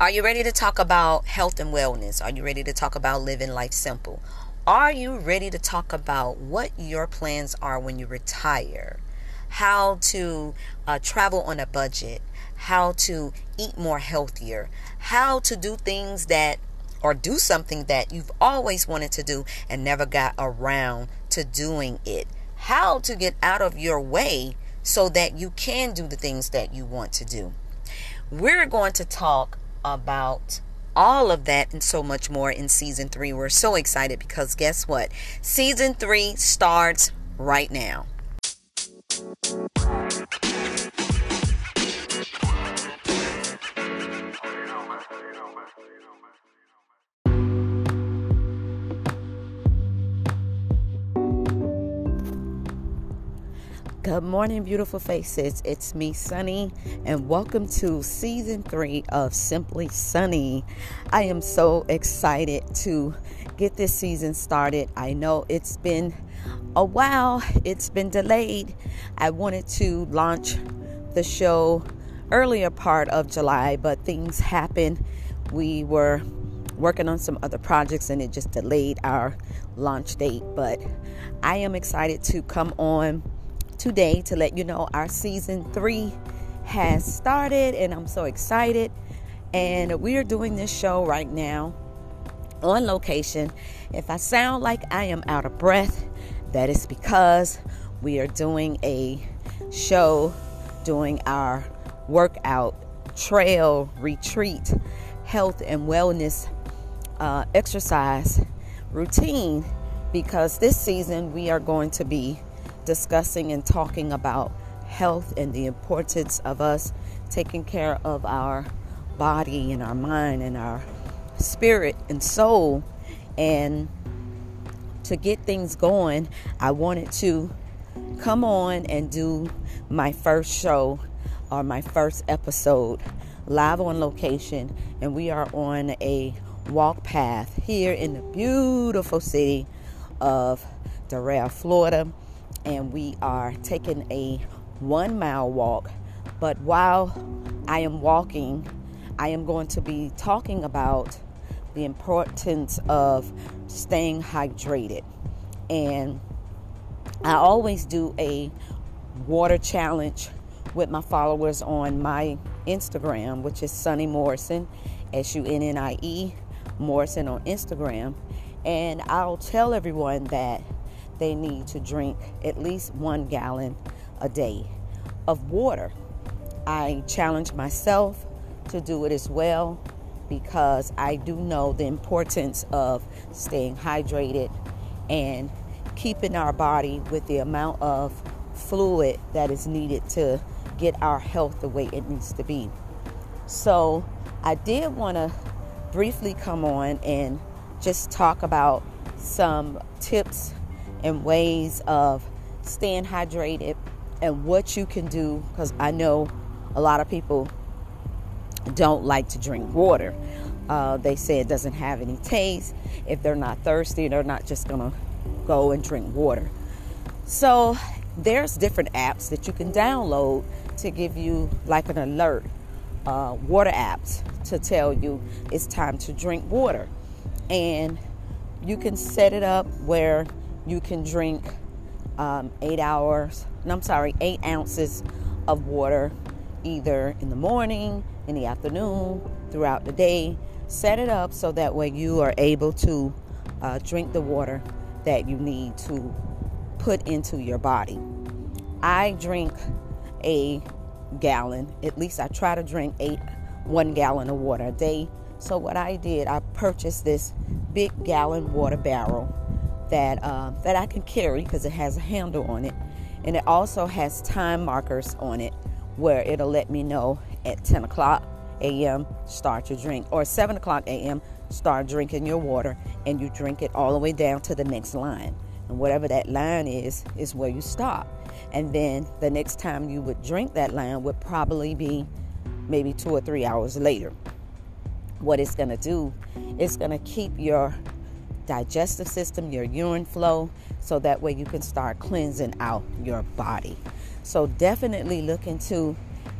Are you ready to talk about health and wellness? Are you ready to talk about living life simple? Are you ready to talk about what your plans are when you retire? How to uh, travel on a budget? How to eat more healthier? How to do things that or do something that you've always wanted to do and never got around to doing it? How to get out of your way so that you can do the things that you want to do? We're going to talk about all of that and so much more in season three. We're so excited because guess what? Season three starts right now. Good morning, beautiful faces. It's me, Sunnie, and welcome to season three of Simply Sunny. I am so excited to get this season started. I know it's been a while, it's been delayed. I wanted to launch the show earlier part of July, but things happened. We were working on some other projects and it just delayed our launch date. But I am excited to come on today to let you know our season three has started, and I'm so excited. And we are doing this show right now on location. If I sound like I am out of breath, that is because we are doing a show doing our workout, trail, retreat, health, and wellness uh, exercise routine because this season we are going to be discussing and talking about health and the importance of us taking care of our body and our mind and our spirit and soul. And to get things going, I wanted to come on and do my first show or my first episode live on location. And we are on a walk path here in the beautiful city of Doral, Florida and we are taking a one mile walk. But while I am walking, I am going to be talking about the importance of staying hydrated. And I always do a water challenge with my followers on my Instagram, which is Sunnie Morrison, S U N N I E, Morrison on Instagram. And I'll tell everyone that they need to drink at least one gallon a day of water. I challenge myself to do it as well because I do know the importance of staying hydrated and keeping our body with the amount of fluid that is needed to get our health the way it needs to be. So, I did want to briefly come on and just talk about some tips and ways of staying hydrated and what you can do because I know a lot of people don't like to drink water. Uh, they say it doesn't have any taste. If they're not thirsty, they're not just gonna go and drink water. So there's different apps that you can download to give you like an alert, uh, water apps to tell you it's time to drink water, and you can set it up where you can drink um, eight hours, no, I'm sorry, eight ounces of water either in the morning, in the afternoon, throughout the day. Set it up so that way you are able to uh, drink the water that you need to put into your body. I drink a gallon, at least I try to drink eight, one gallon of water a day. So, what I did, I purchased this big gallon water barrel that uh, that I can carry because it has a handle on it, and it also has time markers on it where it'll let me know at 10 o'clock a.m. start your drink, or 7 o'clock a.m. start drinking your water, and you drink it all the way down to the next line. And whatever that line is, is where you stop. And then the next time you would drink that line would probably be maybe two or three hours later. What it's to do, it's to keep your digestive system, your urine flow, so that way you can start cleansing out your body. So definitely look into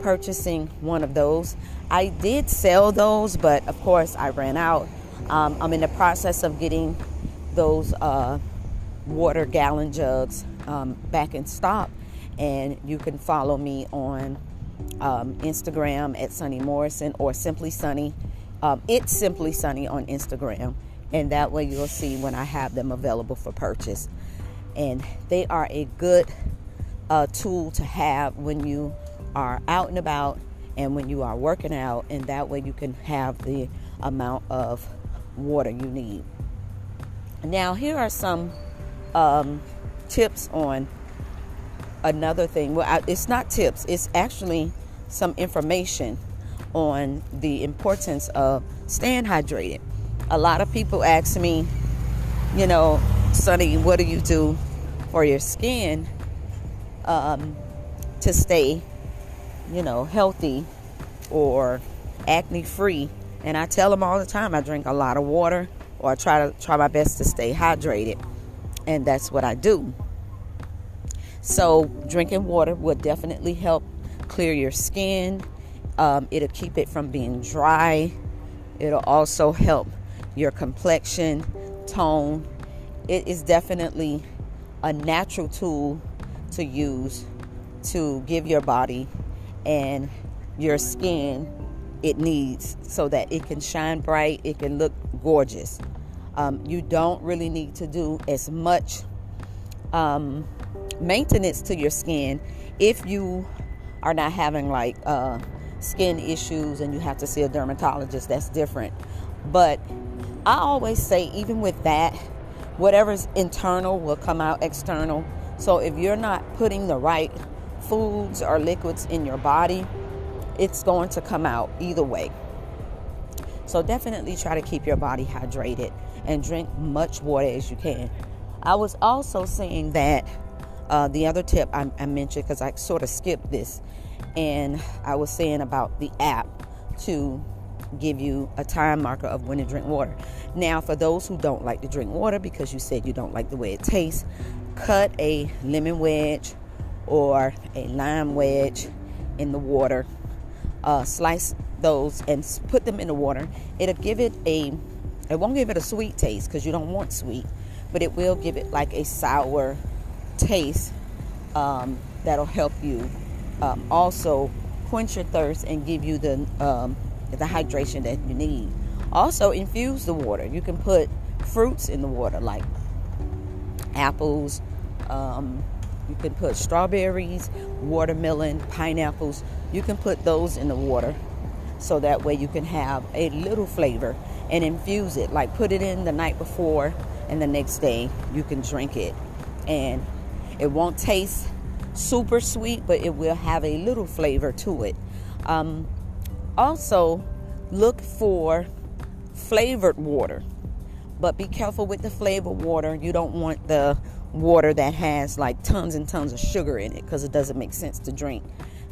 purchasing one of those. I did sell those, but of course I ran out. Um, I'm in the process of getting those uh, water gallon jugs um, back in stock, and you can follow me on um, Instagram at Sunnie Morrison or Simply Sunny. Um, it's Simply Sunny on Instagram, and that way you'll see when I have them available for purchase. And they are a good uh, tool to have when you are out and about and when you are working out, and that way you can have the amount of water you need. Now, here are some um, tips on another thing. Well, I, it's not tips, it's actually some information on the importance of staying hydrated. A lot of people ask me, you know, Sunnie, what do you do for your skin um, to stay, you know, healthy or acne free? And I tell them all the time I drink a lot of water or I try to try my best to stay hydrated. And that's what I do. So, drinking water will definitely help clear your skin. Um, it'll keep it from being dry. It'll also help your complexion, tone. It is definitely a natural tool to use to give your body and your skin it needs so that it can shine bright, it can look gorgeous. Um, you don't really need to do as much um, maintenance to your skin if you are not having like uh, skin issues and you have to see a dermatologist. That's different. But I always say, even with that, whatever's internal will come out external. So if you're not putting the right foods or liquids in your body, it's going to come out either way. So definitely try to keep your body hydrated and drink much water as you can. I was also saying that uh, the other tip I, I mentioned because I sort of skipped this, and I was saying about the app to give you a time marker of when to drink water. Now, for those who don't like to drink water because you said you don't like the way it tastes, cut a lemon wedge or a lime wedge in the water. Uh, slice those and put them in the water. It'll give it a, it won't give it a sweet taste because you don't want sweet, but it will give it like a sour taste um, that'll help you um, also quench your thirst and give you the um, the hydration that you need. Also, infuse the water. You can put fruits in the water like apples. Um, you can put strawberries, watermelon, pineapples. You can put those in the water so that way you can have a little flavor and infuse it. Like put it in the night before, and the next day you can drink it. And it won't taste super sweet, but it will have a little flavor to it. Um, also, look for flavored water, but be careful with the flavored water. You don't want the water that has like tons and tons of sugar in it because it doesn't make sense to drink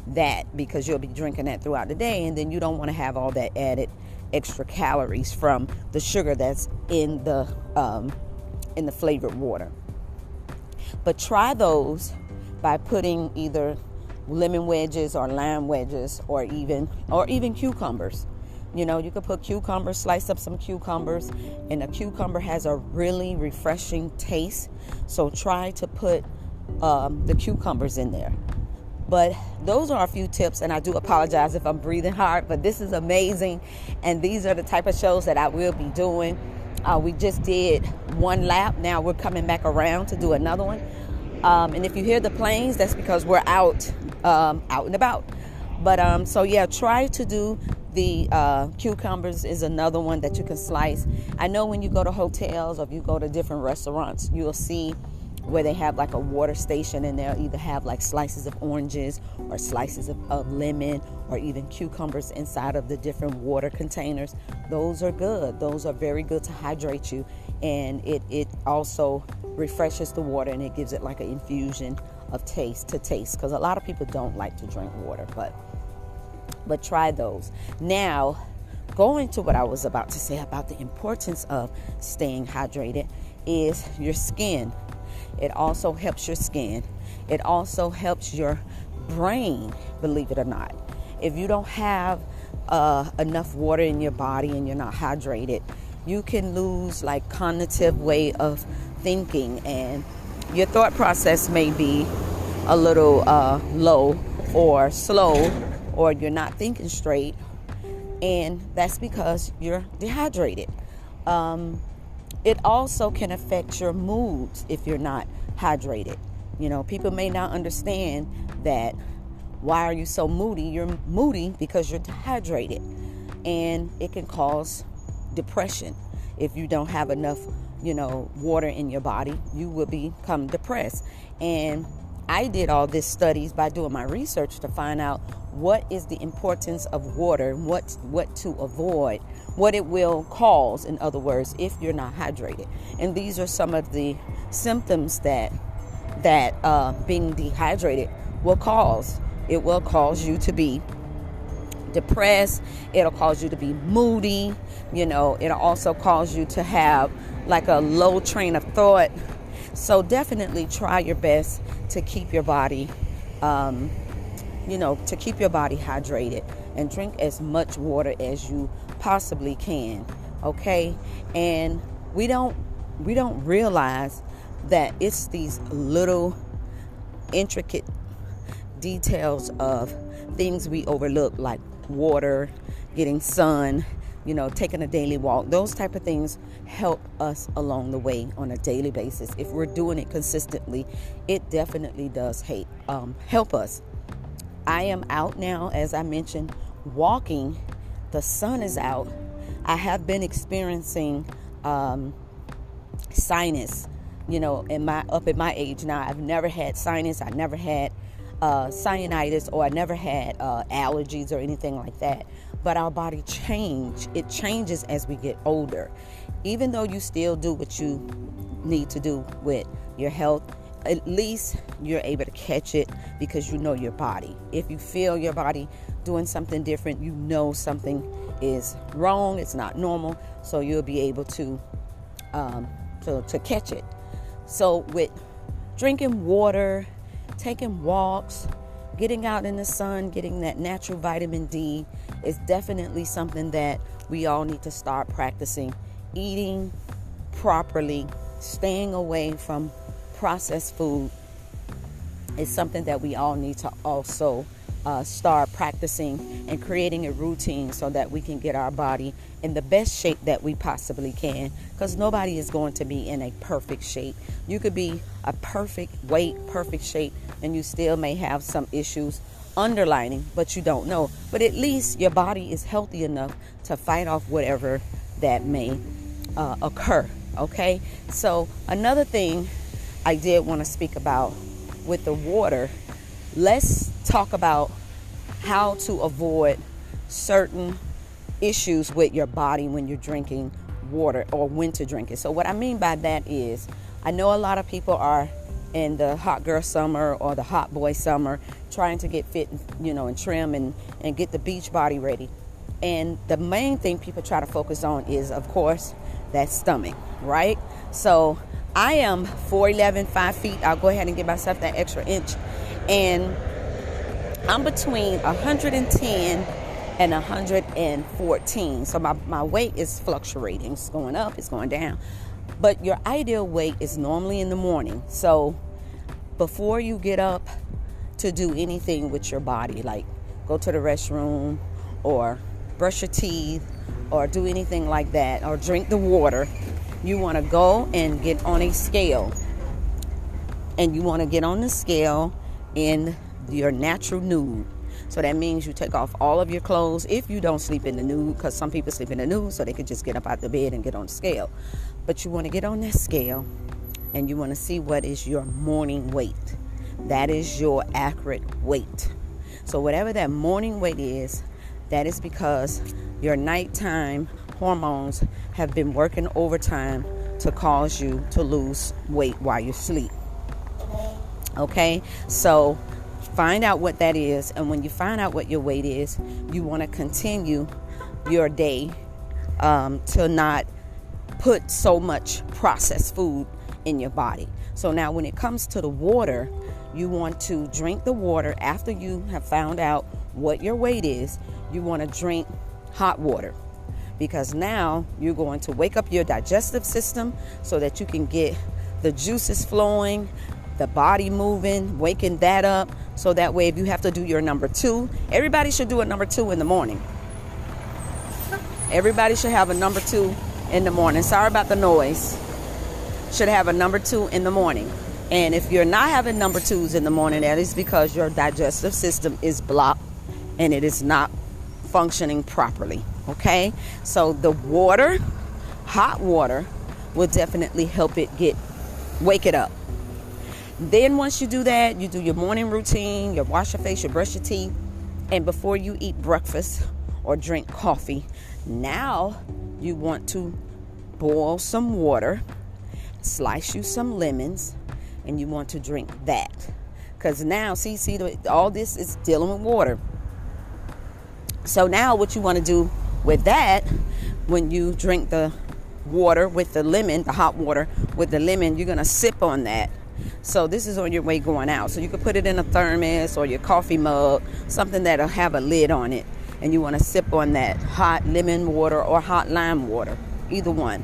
that because you'll be drinking that throughout the day and then you don't want to have all that added extra calories from the sugar that's in the um, in the flavored water but try those by putting either lemon wedges or lime wedges or even or even cucumbers. You know, you could put cucumbers, slice up some cucumbers, and a cucumber has a really refreshing taste. So try to put um, the cucumbers in there. But those are a few tips, and I do apologize if I'm breathing hard, but this is amazing. And these are the type of shows that I will be doing. Uh, we just did one lap. Now we're coming back around to do another one. Um, and if you hear the planes, that's because we're out, um, out and about. But um, so yeah, try to do the uh, cucumbers is another one that you can slice. I know when you go to hotels or if you go to different restaurants, you'll see where they have like a water station and they'll either have like slices of oranges or slices of, of, lemon or even cucumbers inside of the different water containers. Those are good. Those are very good to hydrate you and it, it also refreshes the water and it gives it like an infusion of taste to taste because a lot of people don't like to drink water but but try those. Now going to what I was about to say about the importance of staying hydrated is your skin it also helps your skin. It also helps your brain, believe it or not. If you don't have uh, enough water in your body and you're not hydrated, you can lose like cognitive way of thinking and your thought process may be a little uh, low or slow or you're not thinking straight and that's because you're dehydrated. Um, it also can affect your moods if you're not hydrated. You know people may not understand that why are you so moody? You're moody because you're dehydrated and it can cause depression if you don't have enough you know, water in your body, you will become depressed. And I did all this studies by doing my research to find out what is the importance of water, what what to avoid, what it will cause. In other words, if you're not hydrated, and these are some of the symptoms that that uh, being dehydrated will cause. It will cause you to be depressed. It'll cause you to be moody. You know, it'll also cause you to have like a low train of thought. So definitely try your best to keep your body, um, you know, to keep your body hydrated and drink as much water as you possibly can. Okay, and we don't we don't realize that it's these little intricate details of things we overlook like water getting sun you know, taking a daily walk. Those type of things help us along the way on a daily basis. If we're doing it consistently, it definitely does hate, um, help us. I am out now, as I mentioned, walking. The sun is out. I have been experiencing um, sinus, you know, in my up at my age now. I've never had sinus. I never had uh, sinusitis, or I never had uh, allergies or anything like that but our body change it changes as we get older. Even though you still do what you need to do with your health at least you're able to catch it because you know your body. If you feel your body doing something different you know something is wrong it's not normal so you'll be able to um, to, to catch it. So with drinking water taking walks getting out in the sun getting that natural vitamin d is definitely something that we all need to start practicing. Eating properly, staying away from processed food is something that we all need to also uh, start practicing and creating a routine so that we can get our body in the best shape that we possibly can because nobody is going to be in a perfect shape. You could be a perfect weight, perfect shape, and you still may have some issues underlining, but you don't know. But at least your body is healthy enough to fight off whatever that may uh, occur. Okay, so another thing I did want to speak about with the water, let's talk about how to avoid certain issues with your body when you're drinking water or when to drink it. So, what I mean by that is, I know a lot of people are in the hot girl summer or the hot boy summer trying to get fit you know and trim and and get the beach body ready. And the main thing people try to focus on is of course that stomach right? So i am 4'11 5 feet. I'll go ahead and give myself that extra inch. And i'm between 110 and 114 so my, my weight is fluctuating it's going up it's going down but your ideal weight is normally in the morning. So before you get up to do anything with your body, like go to the restroom or brush your teeth or do anything like that or drink the water, you want to go and get on a scale. And you want to get on the scale in your natural nude. So that means you take off all of your clothes if you don't sleep in the nude, because some people sleep in the nude so they can just get up out the bed and get on the scale. But you want to get on that scale and you want to see what is your morning weight. That is your accurate weight. So, whatever that morning weight is, that is because your nighttime hormones have been working overtime to cause you to lose weight while you sleep. Okay, so Find out what that is, and when you find out what your weight is, you want to continue your day um, to not put so much processed food in your body. So now, when it comes to the water, you want to drink the water after you have found out what your weight is, you want to drink hot water because now you're going to wake up your digestive system so that you can get the juices flowing, the body moving, waking that up. So that way, if you have to do your number two, everybody should do a number two in the morning. Everybody should have a number two in the morning. Sorry about the noise. Should have a number two in the morning. And if you're not having number twos in the morning, that is because your digestive system is blocked and it is not functioning properly. Okay? So the water, hot water, will definitely help it get wake it up. Then once you do that, you do your morning routine, you wash your face, you brush your teeth, and before you eat breakfast or drink coffee, now you want to boil some water, slice you some lemons, and you want to drink that. Because now, see, see, all this is dealing with water. So now, what you want to do with that, when you drink the water with the lemon, the hot water with the lemon, you're gonna sip on that. So this is on your way going out. So you could put it in a thermos or your coffee mug, something that'll have a lid on it, and you want to sip on that hot lemon water or hot lime water, either one,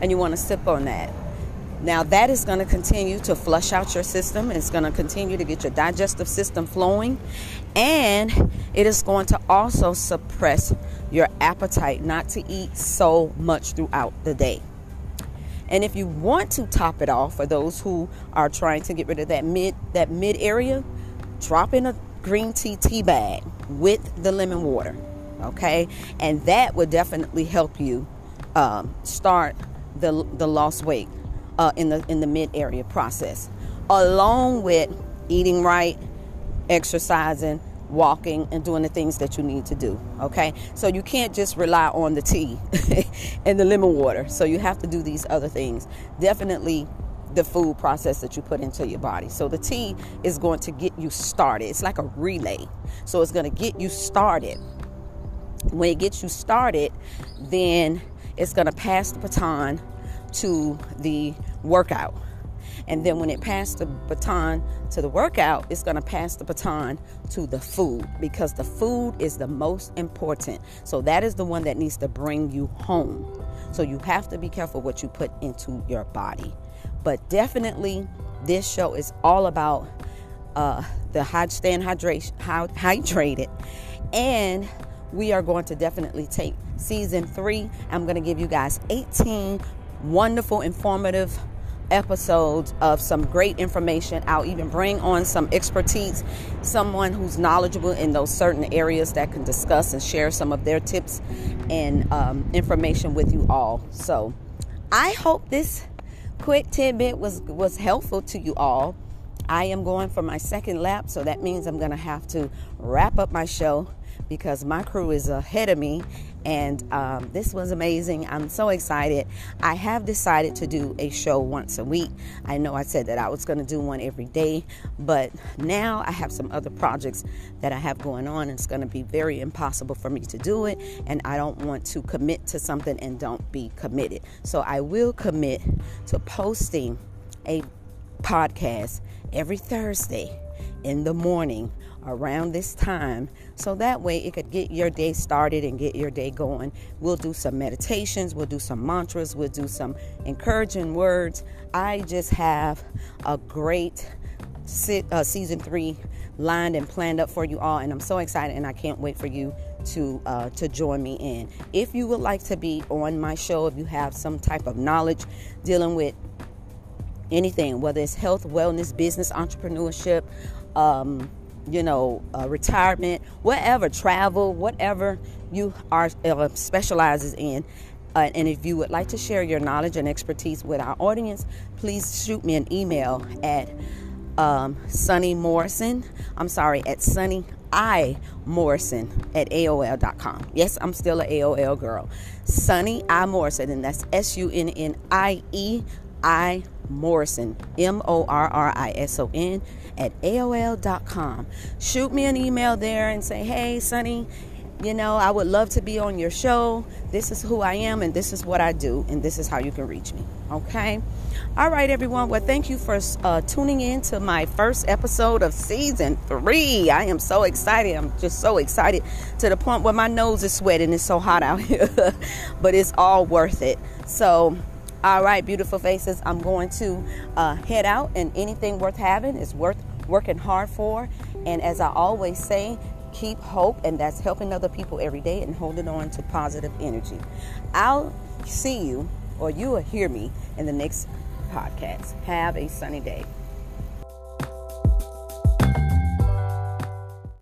and you want to sip on that. Now, that is going to continue to flush out your system. It's going to continue to get your digestive system flowing. And it is going to also suppress your appetite not to eat so much throughout the day. And if you want to top it off for those who are trying to get rid of that mid that mid area, drop in a green tea tea bag with the lemon water. Okay? And that would definitely help you um, start the the lost weight uh, in the in the mid area process, along with eating right, exercising, walking, and doing the things that you need to do. Okay, so you can't just rely on the tea and the lemon water. So you have to do these other things. Definitely the food process that you put into your body. So the tea is going to get you started. It's like a relay. So it's going to get you started. When it gets you started, then it's going to pass the baton to the workout. And then when it passed the baton to the workout, it's going to pass the baton to the food because the food is the most important. So that is the one that needs to bring you home. So you have to be careful what you put into your body. But definitely, this show is all about uh, the staying hydration, hydrated. And we are going to definitely take season three. I'm going to give you guys 18 wonderful, informative episodes of some great information. I'll even bring on some expertise, someone who's knowledgeable in those certain areas that can discuss and share some of their tips and um, information with you all. So I hope this quick tidbit was was helpful to you all. I am going for my second lap, so that means I'm going to have to wrap up my show because my crew is ahead of me and um, this was amazing. I'm so excited. I have decided to do a show once a week. I know I said that I was going to do one every day, but now I have some other projects that I have going on, it's going to be very impossible for me to do it. And I don't want to commit to something and don't be committed. So I will commit to posting a podcast every Thursday in the morning around this time so that way it could get your day started and get your day going. We'll do some meditations, we'll do some mantras, we'll do some encouraging words. I just have a great uh, season three lined and planned up for you all, and I'm so excited and I can't wait for you to uh, to join me in. If you would like to be on my show, if you have some type of knowledge dealing with anything, whether it's health, wellness, business, entrepreneurship, um, you know, uh, retirement, whatever, travel, whatever you are uh, specializes in. Uh, and if you would like to share your knowledge and expertise with our audience, please shoot me an email at um, Sunnie Morrison. I'm sorry, at Sunnie I Morrison at AOL.com. Yes, I'm still an AOL girl. Sunnie I Morrison, and that's S U N N I E I Morrison, M O R R I S O N, at AOL.com. Shoot me an email there and say, hey, Sunnie, you know, I would love to be on your show. This is who I am, and this is what I do, and this is how you can reach me. Okay. All right, everyone. Well, thank you for uh, tuning in to my first episode of season three. I am so excited. I'm just so excited to the point where my nose is sweating. It's so hot out here, but it's all worth it. So, all right, beautiful faces. I'm going to uh, head out, and anything worth having is worth working hard for. And as I always say, keep hope, and that's helping other people every day and holding on to positive energy. I'll see you, or you will hear me in the next podcast. Have a sunny day.